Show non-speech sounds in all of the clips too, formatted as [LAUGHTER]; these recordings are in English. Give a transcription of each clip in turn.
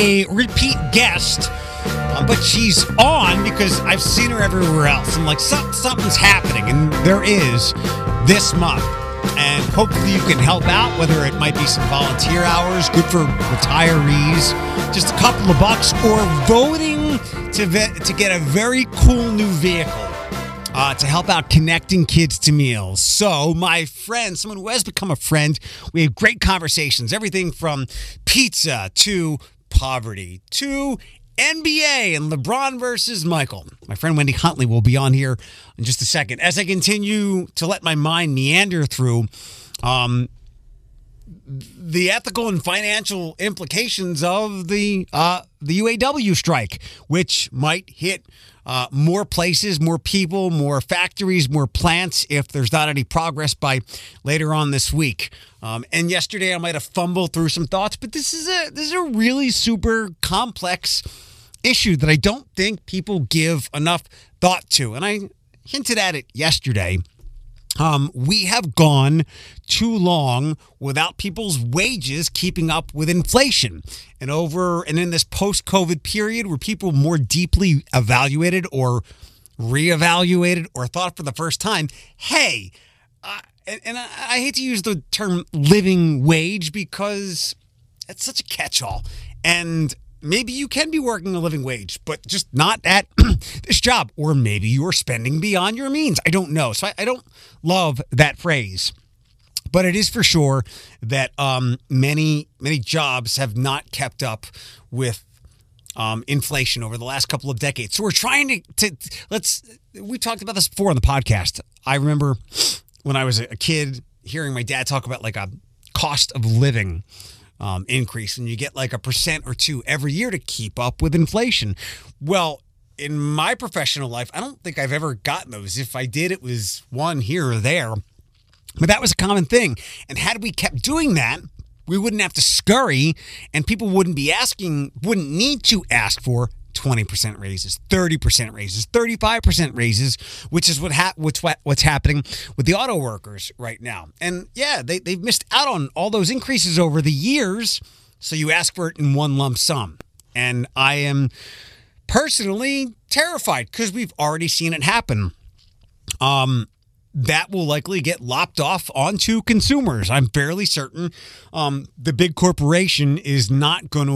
a repeat guest, uh, but she's on because I've seen her everywhere else. I'm like, "Some- something's happening, and there is this month. And hopefully you can help out, whether it might be some volunteer hours, good for retirees, just a couple of bucks, or voting to, to get a very cool new vehicle uh, to help out connecting kids to meals. So, my friend, someone who has become a friend, we have great conversations, everything from pizza to poverty to NBA and LeBron versus Michael. My friend Wendi Huntley will be on here in just a second. As I continue to let my mind meander through um, the ethical and financial implications of the uh, the UAW strike, which might hit uh, more places, more people, more factories, more plants if there's not any progress by later on this week. Um, and yesterday I might have fumbled through some thoughts, but this is a this is a really super complex issue that I don't think people give enough thought to, and I hinted at it yesterday. Um, we have gone too long without people's wages keeping up with inflation. And over and in this post COVID period where people more deeply evaluated or reevaluated or thought for the first time, hey, uh, and, and I, I hate to use the term living wage because it's such a catch all. And maybe you can be working a living wage, but just not at [CLEARS THROAT] this job. Or maybe you're spending beyond your means. I don't know. So I, I don't love that phrase. But it is for sure that um, many, many jobs have not kept up with um, inflation over the last couple of decades. So we're trying to, to let's, we talked about this before on the podcast. I remember when I was a kid hearing my dad talk about like a cost of living um, increase, and you get like a percent or two every year to keep up with inflation. Well, in my professional life, I don't think I've ever gotten those. If I did, it was one here or there. But that was a common thing. And had we kept doing that, we wouldn't have to scurry and people wouldn't be asking, wouldn't need to ask for 20% raises, 30% raises, 35% raises, which is what ha- what's, what, what's happening with the auto workers right now. And yeah, they, they've missed out on all those increases over the years. So you ask for it in one lump sum. And I am personally terrified because we've already seen it happen. Um, that will likely get lopped off onto consumers. I'm fairly certain um, the big corporation is not going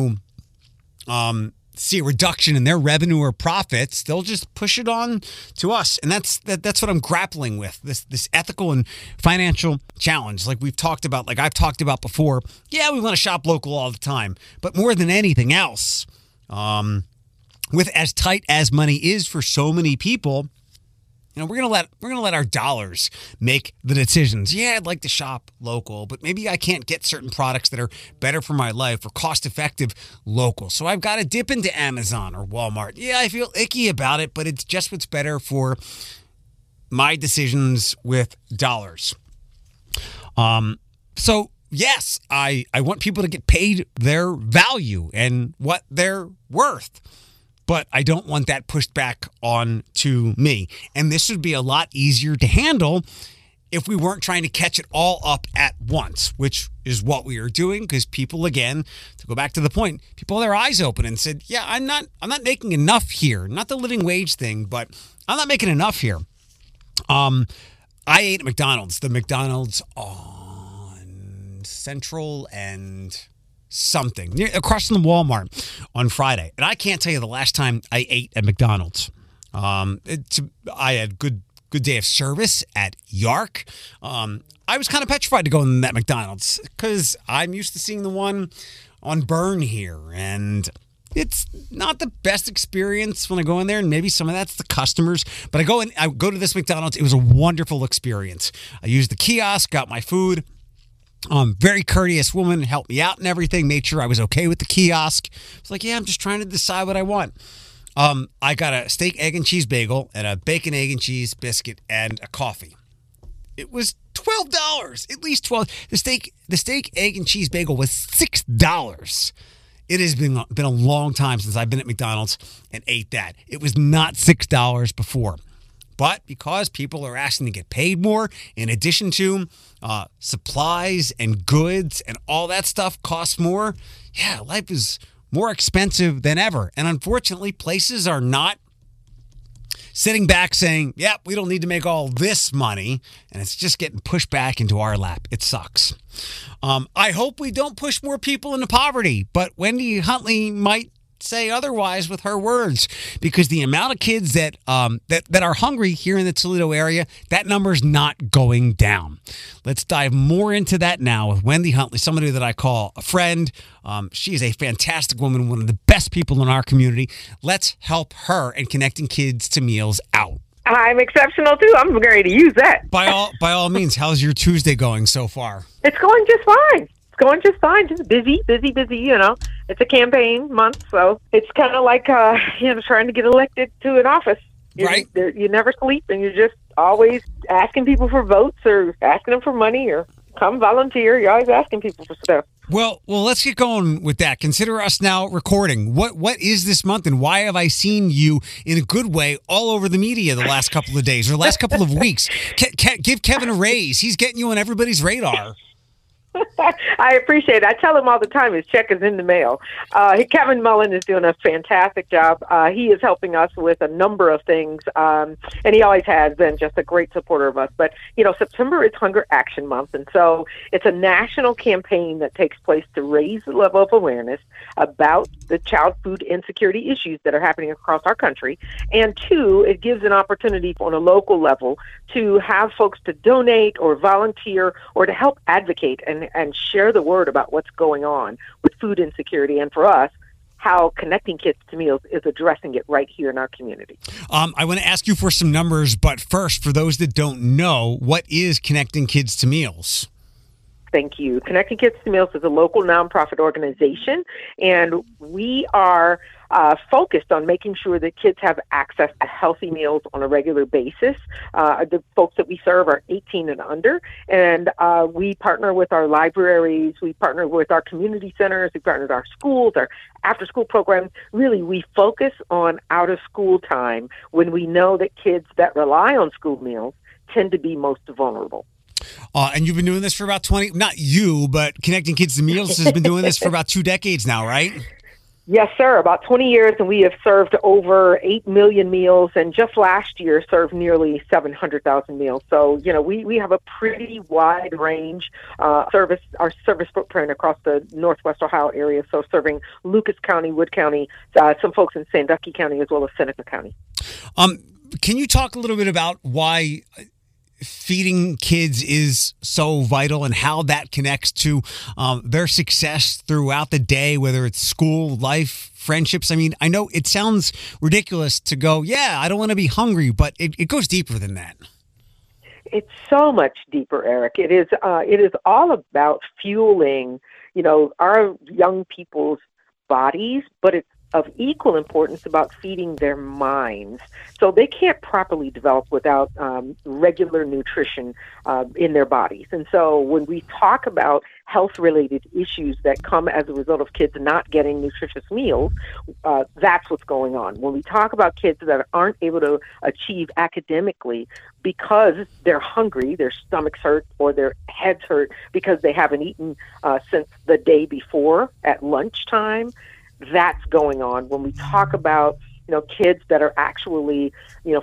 to um, see a reduction in their revenue or profits. They'll just push it on to us, and that's that, that's what I'm grappling with this this ethical and financial challenge. Like we've talked about, like I've talked about before. Yeah, we want to shop local all the time, but more than anything else, um, with as tight as money is for so many people you know, we're gonna let we're gonna let our dollars make the decisions. Yeah, I'd like to shop local, but maybe I can't get certain products that are better for my life or cost effective local. So I've got to dip into Amazon or Walmart. Yeah, I feel icky about it, but it's just what's better for my decisions with dollars. Um, so yes, I I want people to get paid their value and what they're worth but I don't want that pushed back on to me. And this would be a lot easier to handle if we weren't trying to catch it all up at once, which is what we are doing because people again, to go back to the point, people their eyes open and said, "Yeah, I'm not I'm not making enough here. Not the living wage thing, but I'm not making enough here." Um I ate at McDonald's, the McDonald's on Central and something across from the Walmart on Friday, and I can't tell you the last time I ate at McDonald's. Um, I had good good day of service at Yark. Um, I was kind of petrified to go in that McDonald's because I'm used to seeing the one on Byrne here, and it's not the best experience when I go in there, and maybe some of that's the customers. But I go in, I go to this McDonald's. It was a wonderful experience. I used the kiosk, got my food. Um, very courteous woman, helped me out and everything, made sure I was okay with the kiosk. It's like, yeah, I'm just trying to decide what I want. Um, I got a steak, egg, and cheese bagel and a bacon, egg, and cheese biscuit and a coffee. It was twelve dollars, at least twelve. The steak, the steak, egg, and cheese bagel was six dollars. It has been been a long time since I've been at McDonald's and ate that. It was not six dollars before. But because people are asking to get paid more, in addition to uh, supplies and goods and all that stuff costs more, yeah, life is more expensive than ever. And unfortunately, places are not sitting back saying, yep, we don't need to make all this money. And it's just getting pushed back into our lap. It sucks. Um, I hope we don't push more people into poverty, but Wendi Huntley might say otherwise with her words because the amount of kids that um, that that are hungry here in the Toledo area, that number is not going down. Let's dive more into that now with Wendi Huntley, somebody that I call a friend. Um, she is a fantastic woman, one of the best people in our community. Let's help her and connecting kids to meals out. I'm exceptional too. I'm ready to use that. By all by all means, how's your Tuesday going so far? It's going just fine. It's going just fine. Just busy, busy, busy. You know, it's a campaign month, so it's kind of like uh, [LAUGHS] you know trying to get elected to an office. You, Right. You never sleep, and you're just always asking people for votes or asking them for money or come volunteer. You're always asking people for stuff. Well, well, let's get going with that. Consider us now recording. What what is this month, and why have I seen you in a good way all over the media the last couple of days or last couple of weeks? [LAUGHS] Ke- Ke- give Kevin a raise. He's getting you on everybody's radar. [LAUGHS] I appreciate it. I tell him all the time his check is in the mail. Uh, Kevin Mullen is doing a fantastic job. Uh, he is helping us with a number of things, um, and he always has been just a great supporter of us. But, you know, September is Hunger Action Month, and so it's a national campaign that takes place to raise the level of awareness about the child food insecurity issues that are happening across our country. And two, it gives an opportunity on a local level to have folks to donate or volunteer or to help advocate and, and share the word about what's going on with food insecurity. And for us, how connecting kids to meals is addressing it right here in our community. Um, I want to ask you for some numbers, but first, for those that don't know, what is connecting kids to meals? Thank you. Connecting Kids to Meals is a local nonprofit organization, and we are uh, focused on making sure that kids have access to healthy meals on a regular basis. Uh, the folks that we serve are 18 and under, and uh, we partner with our libraries, we partner with our community centers, we partner with our schools, our after school programs. Really, we focus on out of school time when we know that kids that rely on school meals tend to be most vulnerable. Uh, and you've been doing this for about 20, not you, but Connecting Kids to Meals has been doing this for about two decades now, right? Yes, sir. About 20 years, and we have served over 8 million meals, and just last year served nearly 700,000 meals. So, you know, we, we have a pretty wide range uh, service, our service footprint across the Northwest Ohio area. So, serving Lucas County, Wood County, uh, some folks in Sandusky County, as well as Seneca County. Um, can you talk a little bit about why feeding kids is so vital and how that connects to um, their success throughout the day, whether it's school, life, friendships? I mean, I know it sounds ridiculous to go, yeah, I don't want to be hungry, but it, it goes deeper than that. It's so much deeper, Eric. It is. Uh, it is all about fueling, you know, our young people's bodies, but it's of equal importance about feeding their minds. So they can't properly develop without um, regular nutrition uh, in their bodies. And so when we talk about health related issues that come as a result of kids not getting nutritious meals, uh, that's what's going on. When we talk about kids that aren't able to achieve academically because they're hungry, their stomachs hurt, or their heads hurt because they haven't eaten uh, since the day before at lunchtime that's going on. When we talk about you know kids that are actually you know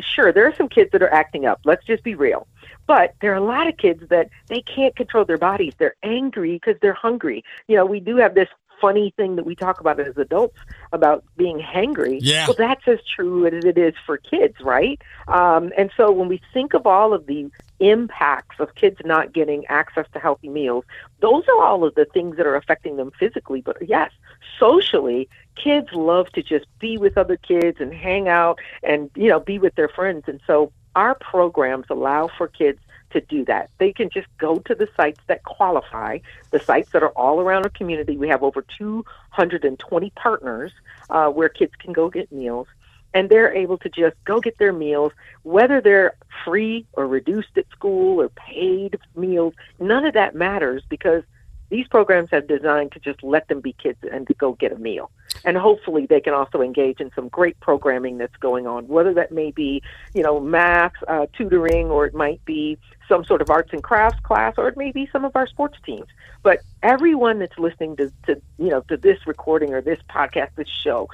sure there are some kids that are acting up let's just be real. But there are a lot of kids that they can't control their bodies. They're angry because they're hungry. You know we do have this funny thing that we talk about as adults about being hangry Yeah. well that's as true as it is for kids right? Um, and so when we think of all of the impacts of kids not getting access to healthy meals those are all of the things that are affecting them physically. But yes socially kids love to just be with other kids and hang out and you know be with their friends. And so our programs allow for kids to do that. They can just go to the sites that qualify, the sites that are all around our community. We have over 220 partners uh, where kids can go get meals, and they're able to just go get their meals, whether they're free or reduced at school or paid meals. None of that matters because these programs have designed to just let them be kids and to go get a meal. and hopefully they can also engage in some great programming that's going on, whether that may be, you know, math, uh, tutoring, or it might be some sort of arts and crafts class, or it may be some of our sports teams. But everyone that's listening to, to you know, to this recording or this podcast, this show,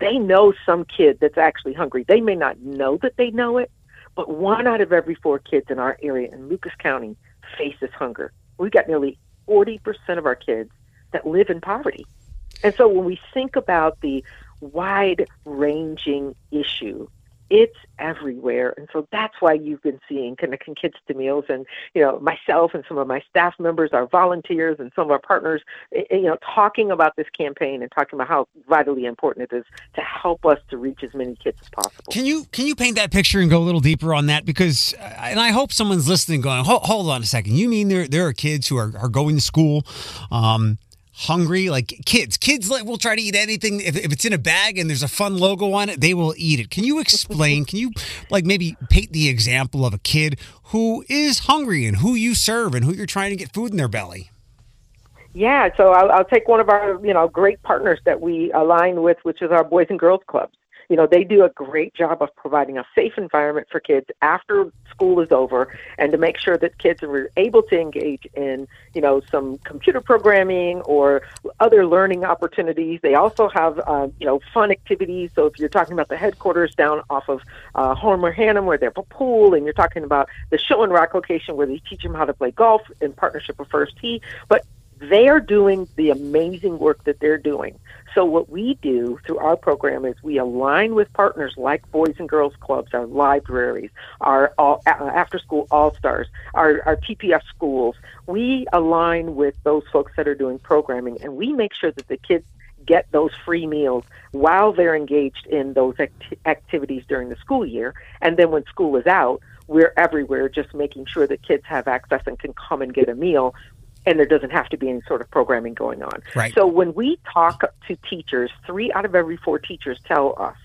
they know some kid that's actually hungry. They may not know that they know it, but one out of every four kids in our area in Lucas County faces hunger. We've got nearly 40% of our kids that live in poverty. And so when we think about the wide ranging issue it's everywhere. And so that's why you've been seeing Connecting Kids to Meals and, you know, myself and some of my staff members, our volunteers and some of our partners, you know, talking about this campaign and talking about how vitally important it is to help us to reach as many kids as possible. Can you can you paint that picture and go a little deeper on that? Because, uh, and I hope someone's listening going, hold, hold on a second. You mean there, there are kids who are, are going to school, um, hungry like kids kids like will try to eat anything. If, if it's in a bag and there's a fun logo on it they will eat it. Can you explain can you like maybe paint the example of a kid who is hungry and who you serve and who you're trying to get food in their belly? Yeah so i'll, I'll take one of our you know great partners that we align with which is our boys and girls clubs you know, they do a great job of providing a safe environment for kids after school is over and to make sure that kids are able to engage in, you know, some computer programming or other learning opportunities. They also have, uh, you know, fun activities. So if you're talking about the headquarters down off of uh, Homer Hannum where they have a pool and you're talking about the Show and Rock location where they teach them how to play golf in partnership with First Tee, but they are doing the amazing work that they're doing. So what we do through our program is we align with partners like Boys and Girls Clubs, our libraries, our all, uh, after school all stars, our, our TPS schools. We align with those folks that are doing programming and we make sure that the kids get those free meals while they're engaged in those act- activities during the school year. And then when school is out, we're everywhere just making sure that kids have access and can come and get a meal and there doesn't have to be any sort of programming going on. Right. So when we talk to teachers, three out of every four teachers tell us,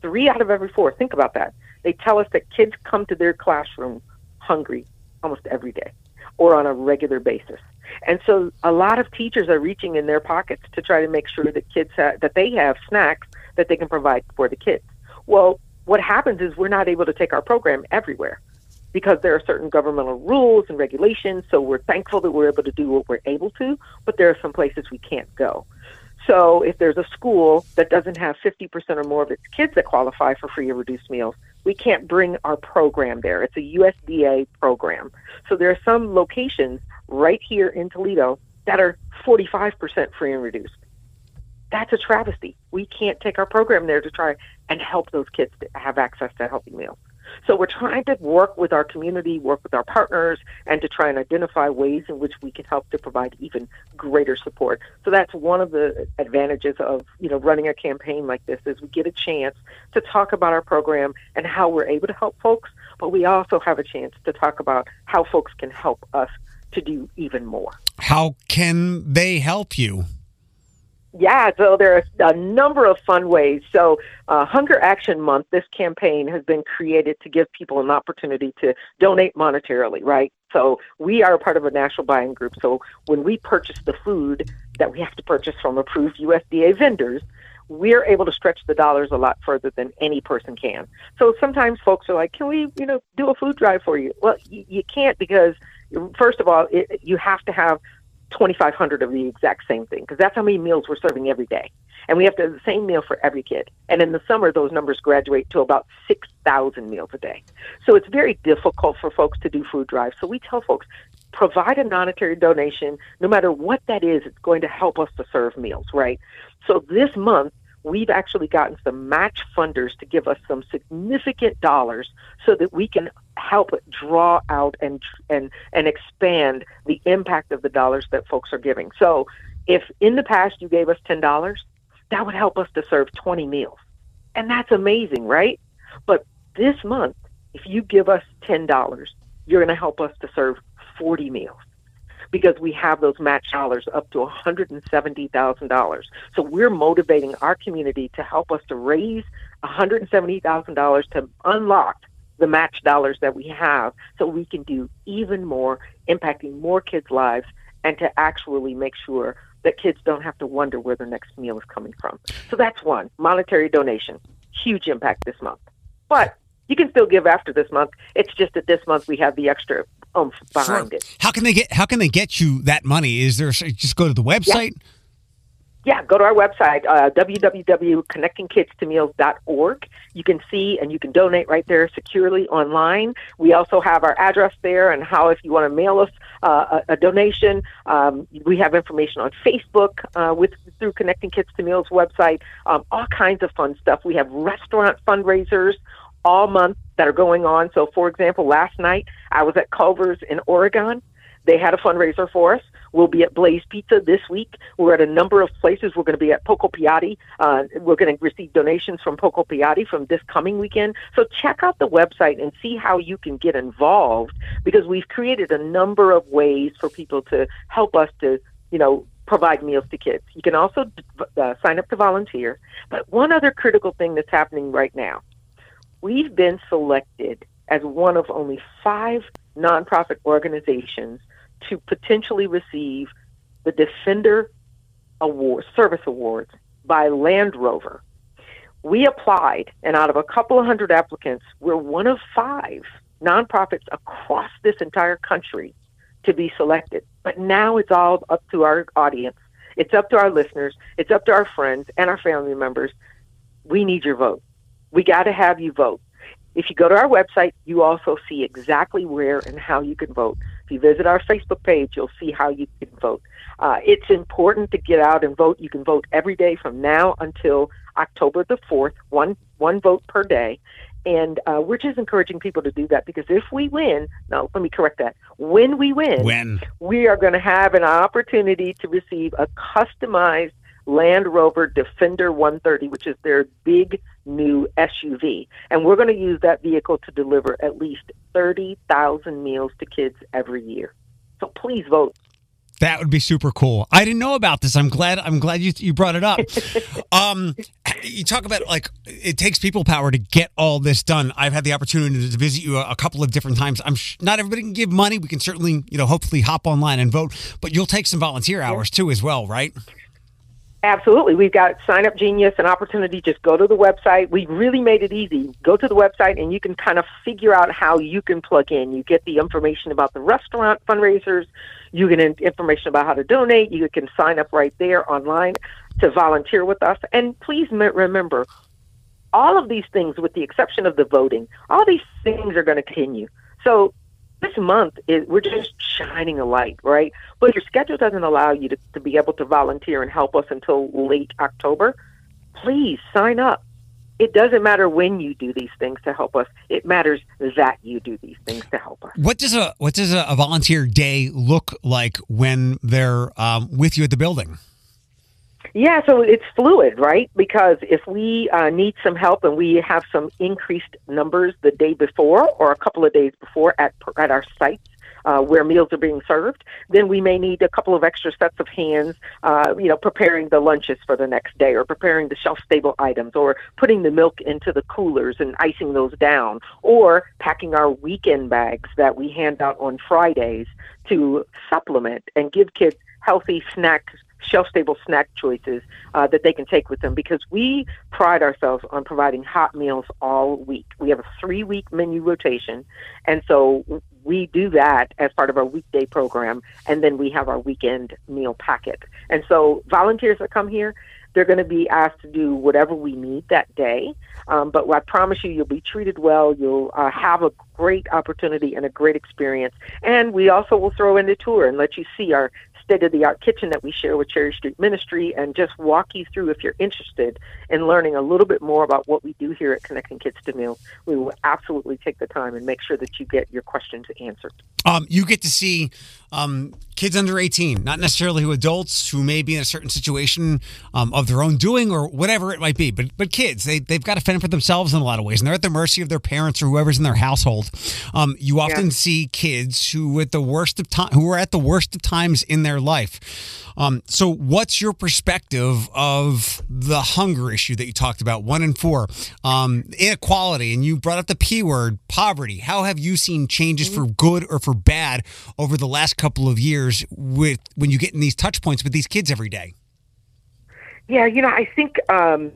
three out of every four, think about that. They tell us that kids come to their classroom hungry almost every day or on a regular basis. And so a lot of teachers are reaching in their pockets to try to make sure that kids have, that they have snacks that they can provide for the kids. Well, what happens is we're not able to take our program everywhere because there are certain governmental rules and regulations. So we're thankful that we're able to do what we're able to, but there are some places we can't go. So if there's a school that doesn't have 50% or more of its kids that qualify for free or reduced meals, we can't bring our program there. It's a USDA program. So there are some locations right here in Toledo that are 45% free and reduced. That's a travesty. We can't take our program there to try and help those kids have access to healthy meals. So we're trying to work with our community, work with our partners, and to try and identify ways in which we can help to provide even greater support. So that's one of the advantages of you know running a campaign like this is we get a chance to talk about our program and how we're able to help folks, but we also have a chance to talk about how folks can help us to do even more. How can they help you? Yeah, so there are a number of fun ways. So, uh, Hunger Action Month, this campaign has been created to give people an opportunity to donate monetarily, right? So, we are part of a national buying group. So, when we purchase the food that we have to purchase from approved USDA vendors, we're able to stretch the dollars a lot further than any person can. So, sometimes folks are like, "Can we, you know, do a food drive for you?" Well, you, you can't because first of all, it, you have to have 2,500 of the exact same thing because that's how many meals we're serving every day. And we have to have the same meal for every kid. And in the summer, those numbers graduate to about 6,000 meals a day. So it's very difficult for folks to do food drives. So we tell folks, provide a monetary donation. No matter what that is, it's going to help us to serve meals, right? So this month, we've actually gotten some match funders to give us some significant dollars so that we can help draw out and and and expand the impact of the dollars that folks are giving. So, if in the past you gave us ten dollars, that would help us to serve twenty meals, and that's amazing, right? But this month, if you give us ten dollars, you're going to help us to serve forty meals because we have those match dollars up to $170,000. So we're motivating our community to help us to raise $170,000 to unlock the match dollars that we have so we can do even more, impacting more kids' lives, and to actually make sure that kids don't have to wonder where their next meal is coming from. So that's one monetary donation, huge impact this month. But you can still give after this month. It's just that this month we have the extra oomph behind Sure. it. How can they get how can they get you that money? Is there just go to the website? Yeah, go to our website, uh, www.connectingkidstomeals.org. You can see and you can donate right there securely online. We also have our address there and how, if you want to mail us uh, a, a donation, um, we have information on Facebook uh, with through Connecting Kids to Meals website. Um, all kinds of fun stuff. We have restaurant fundraisers all month that are going on. So, for example, last night I was at Culver's in Oregon. They had a fundraiser for us. We'll be at Blaze Pizza this week. We're at a number of places. We're going to be at Poco Piatti. Uh, we're going to receive donations from Poco Piatti from this coming weekend. So check out the website and see how you can get involved because we've created a number of ways for people to help us to, you know, provide meals to kids. You can also uh, sign up to volunteer. But one other critical thing that's happening right now, we've been selected as one of only five nonprofit organizations to potentially receive the Defender Award Service Awards by Land Rover. We applied, and out of a couple of hundred applicants, we're one of five nonprofits across this entire country to be selected. But now it's all up to our audience. It's up to our listeners. It's up to our friends and our family members. We need your vote. We got to have you vote. If you go to our website, you also see exactly where and how you can vote. If you visit our Facebook page, you'll see how you can vote. Uh, it's important to get out and vote. You can vote every day from now until October the 4th, one, one vote per day. And uh, we're just encouraging people to do that because if we win, no, let me correct that. When we win, When we are going to have an opportunity to receive a customized Land Rover Defender 130, which is their big new SUV. And we're going to use that vehicle to deliver at least 30,000 meals to kids every year. So please vote. that would be super cool. I didn't know about this. I'm glad. I'm glad you you brought it up. [LAUGHS] um, you talk about like it takes people power to get all this done. I've had the opportunity to visit you a, a couple of different times. I'm sh- not everybody can give money. We can certainly you know hopefully hop online and vote, but you'll take some volunteer hours too as well, right? Absolutely. We've got Sign Up Genius, and opportunity. Just go to the website. We really made it easy. Go to the website and you can kind of figure out how you can plug in. You get the information about the restaurant fundraisers. You get information about how to donate. You can sign up right there online to volunteer with us. And please remember, all of these things, with the exception of the voting, all these things are going to continue. So this month is we're just shining a light, right? But your schedule doesn't allow you to, to be able to volunteer and help us until late October. Please sign up. It doesn't matter when you do these things to help us. It matters that you do these things to help us. What does a what does a, volunteer day look like when they're um, with you at the building? Yeah, so it's fluid, right? Because if we uh, need some help and we have some increased numbers the day before or a couple of days before at at our sites uh, where meals are being served, then we may need a couple of extra sets of hands, uh, you know, preparing the lunches for the next day or preparing the shelf-stable items or putting the milk into the coolers and icing those down or packing our weekend bags that we hand out on Fridays to supplement and give kids healthy snacks shelf stable snack choices uh, that they can take with them because we pride ourselves on providing hot meals all week. We have a three week menu rotation, and so we do that as part of our weekday program, and then we have our weekend meal packet. And so volunteers that come here, they're going to be asked to do whatever we need that day. Um, but I promise you, you'll be treated well. You'll uh, have a great opportunity and a great experience. And we also will throw in the tour and let you see our state of the art kitchen that we share with Cherry Street Ministry and just walk you through if you're interested in learning a little bit more about what we do here at Connecting Kids to Meals. We will absolutely take the time and make sure that you get your questions answered. Um, you get to see um, kids under 18, not necessarily who adults who may be in a certain situation um, of their own doing or whatever it might be, but but kids, they, they've got to fend for themselves in a lot of ways, and they're at the mercy of their parents or whoever's in their household. Um, you often yeah. see kids who at the worst of time who are at the worst of times in their life. Um, so, what's your perspective of the hunger issue that you talked about? One in four, um, inequality, and you brought up the P word, poverty. How have you seen changes for good or for bad over the last couple of years with when you get in these touch points with these kids every day? Yeah, you know, I think um,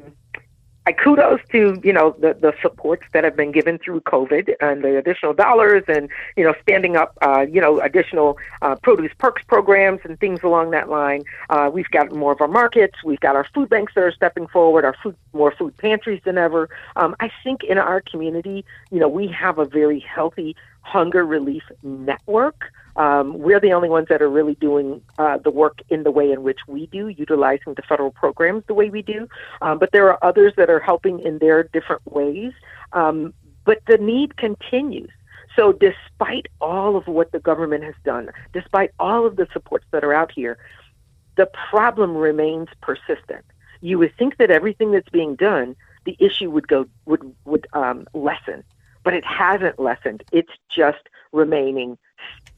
I kudos to you know the the supports that have been given through COVID and the additional dollars and you know standing up uh, you know additional uh, produce perks programs and things along that line. Uh, we've got more of our markets. We've got our food banks that are stepping forward. Our food more food pantries than ever. Um, I think in our community, you know, we have a very healthy hunger relief network. Um, we're the only ones that are really doing uh, the work in the way in which we do, utilizing the federal programs the way we do. Um, but there are others that are helping in their different ways. Um, but the need continues. So, despite all of what the government has done, despite all of the supports that are out here, the problem remains persistent. You would think that everything that's being done, the issue would go would would um, lessen, but it hasn't lessened. It's just remaining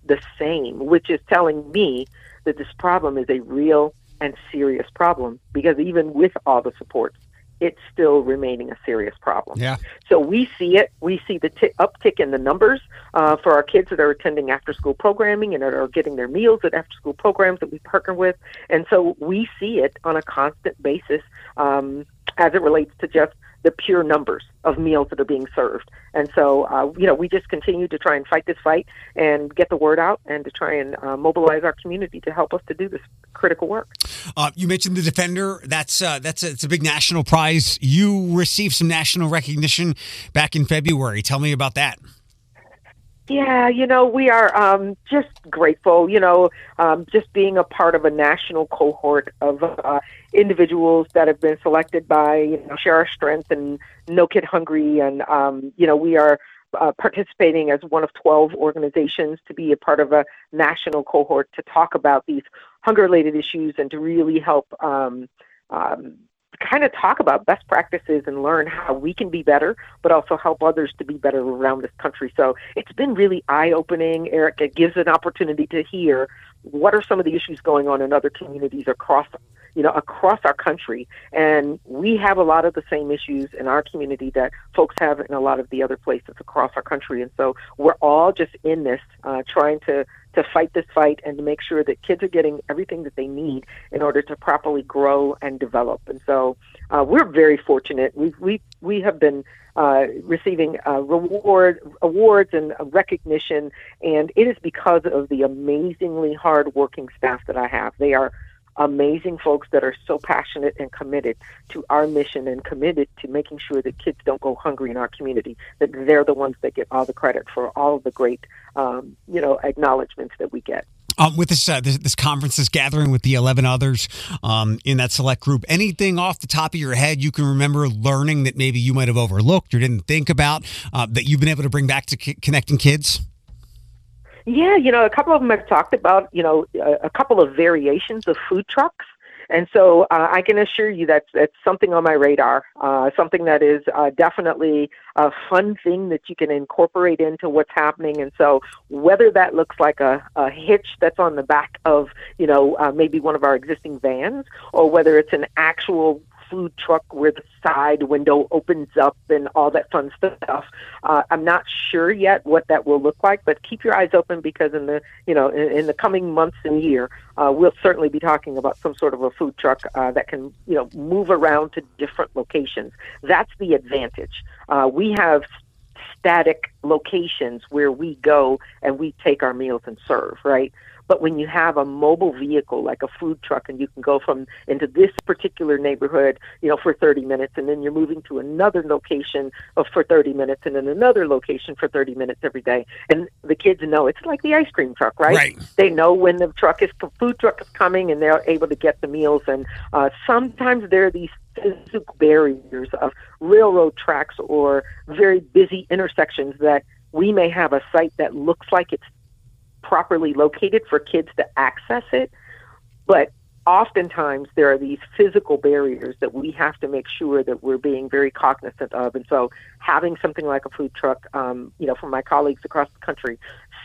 the same, which is telling me that this problem is a real and serious problem because even with all the supports, it's still remaining a serious problem. Yeah. So we see it. We see the t- uptick in the numbers uh, for our kids that are attending after school programming and are getting their meals at after school programs that we partner with. And so we see it on a constant basis um, as it relates to just the pure numbers of meals that are being served. And so, uh, you know, we just continue to try and fight this fight and get the word out and to try and uh, mobilize our community to help us to do this critical work. Uh, you mentioned the Defender. That's uh, that's a, it's a big national prize. You received some national recognition back in February. Tell me about that. Yeah, you know, we are um, just grateful, you know, um, just being a part of a national cohort of uh, individuals that have been selected by, you know, Share Our Strength and No Kid Hungry. And, um, you know, we are uh, participating as one of 12 organizations to be a part of a national cohort to talk about these hunger related issues and to really help um, um, kind of talk about best practices and learn how we can be better, but also help others to be better around this country. So it's been really eye opening, Eric. It gives an opportunity to hear what are some of the issues going on in other communities across you know across our country. And we have a lot of the same issues in our community that folks have in a lot of the other places across our country. And so we're all just in this uh, trying to to fight this fight and to make sure that kids are getting everything that they need in order to properly grow and develop. And so uh, we're very fortunate. We we we have been uh, receiving uh, reward awards and recognition, and it is because of the amazingly hardworking staff that I have. They are amazing folks that are so passionate and committed to our mission and committed to making sure that kids don't go hungry in our community. That they're the ones that get all the credit for all the great, um, you know, acknowledgments that we get. Um, with this, uh, this, this conference, this gathering with the eleven others um, in that select group, anything off the top of your head you can remember learning that maybe you might have overlooked or didn't think about uh, that you've been able to bring back to c- connecting kids? Yeah, you know, a couple of them have talked about, you know, a, couple of variations of food trucks and so uh, I can assure you that's that's something on my radar, uh, something that is uh, definitely a fun thing that you can incorporate into what's happening. And so whether that looks like a, a hitch that's on the back of you know uh, maybe one of our existing vans, or whether it's an actual food truck where the side window opens up and all that fun stuff. Uh, I'm not sure yet what that will look like, but keep your eyes open because in the you know in, in the coming months and year, uh, we'll certainly be talking about some sort of a food truck uh, that can you know move around to different locations. That's the advantage. Uh, we have static locations where we go and we take our meals and serve, right? But when you have a mobile vehicle like a food truck and you can go from into this particular neighborhood, you know, for 30 minutes and then you're moving to another location of, for 30 minutes and then another location for 30 minutes every day. And the kids know it's like the ice cream truck, right? right. They know when the truck is, the food truck is coming and they're able to get the meals. And uh, sometimes there are these physical barriers of railroad tracks or very busy intersections that we may have a site that looks like it's properly located for kids to access it. But oftentimes there are these physical barriers that we have to make sure that we're being very cognizant of. And so having something like a food truck, um, you know, from my colleagues across the country,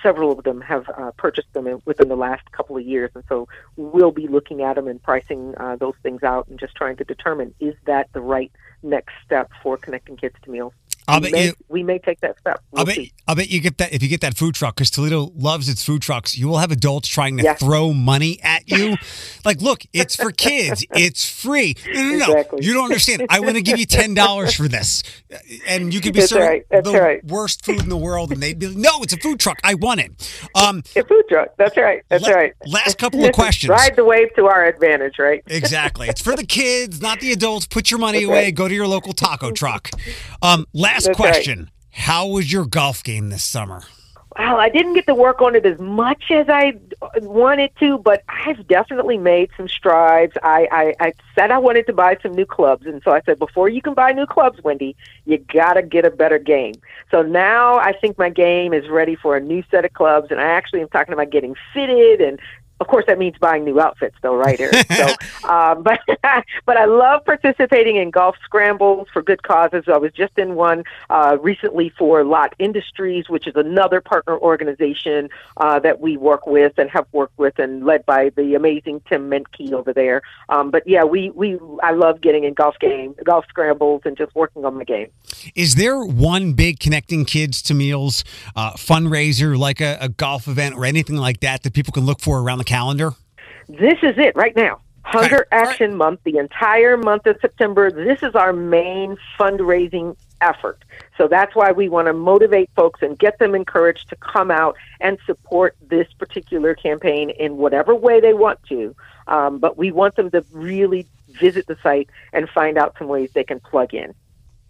several of them have uh, purchased them in, within the last couple of years. And so we'll be looking at them and pricing uh, those things out and just trying to determine is that the right next step for connecting kids to meals. I'll we bet may, you. we may take that step. We'll I'll bet. see. I'll bet you get that if you get that food truck because Toledo loves its food trucks. You will have adults trying to throw money at you. [LAUGHS] like, look, it's for kids. It's free. No, no, no. Exactly. You don't understand. I want to give you ten dollars for this, and you could be That's serving right. That's the right. worst food in the world, and they'd be like, "No, it's a food truck. I want it." Um, A food truck. That's right. That's la- right. last [LAUGHS] couple of questions. Ride the wave to our advantage, right? [LAUGHS] Exactly. It's for the kids, not the adults. Put your money That's away. right. Go to your local taco truck. Um, last That's right. question. How was your golf game this summer? Well, I didn't get to work on it as much as I wanted to, but I've definitely made some strides. I, I, I said I wanted to buy some new clubs, and so I said, before you can buy new clubs, Wendi, you got to get a better game. So now I think my game is ready for a new set of clubs, and I actually am talking about getting fitted and of course, that means buying new outfits, though, right, Eric? [LAUGHS] So, um, [LAUGHS] but but I love participating in golf scrambles for good causes. I was just in one uh, recently for Lott Industries, which is another partner organization uh, that we work with and have worked with, and led by the amazing Tim Menke over there. Um, but yeah, we we I love getting in golf game, golf scrambles, and just working on my game. Is there one big connecting kids to meals uh, fundraiser, like a, a golf event or anything like that, that people can look for around the calendar? This is it right now. Hunger Right, right. Action Month, the entire month of September. This is our main fundraising effort. So that's why we want to motivate folks and get them encouraged to come out and support this particular campaign in whatever way they want to. Um, but we want them to really visit the site and find out some ways they can plug in.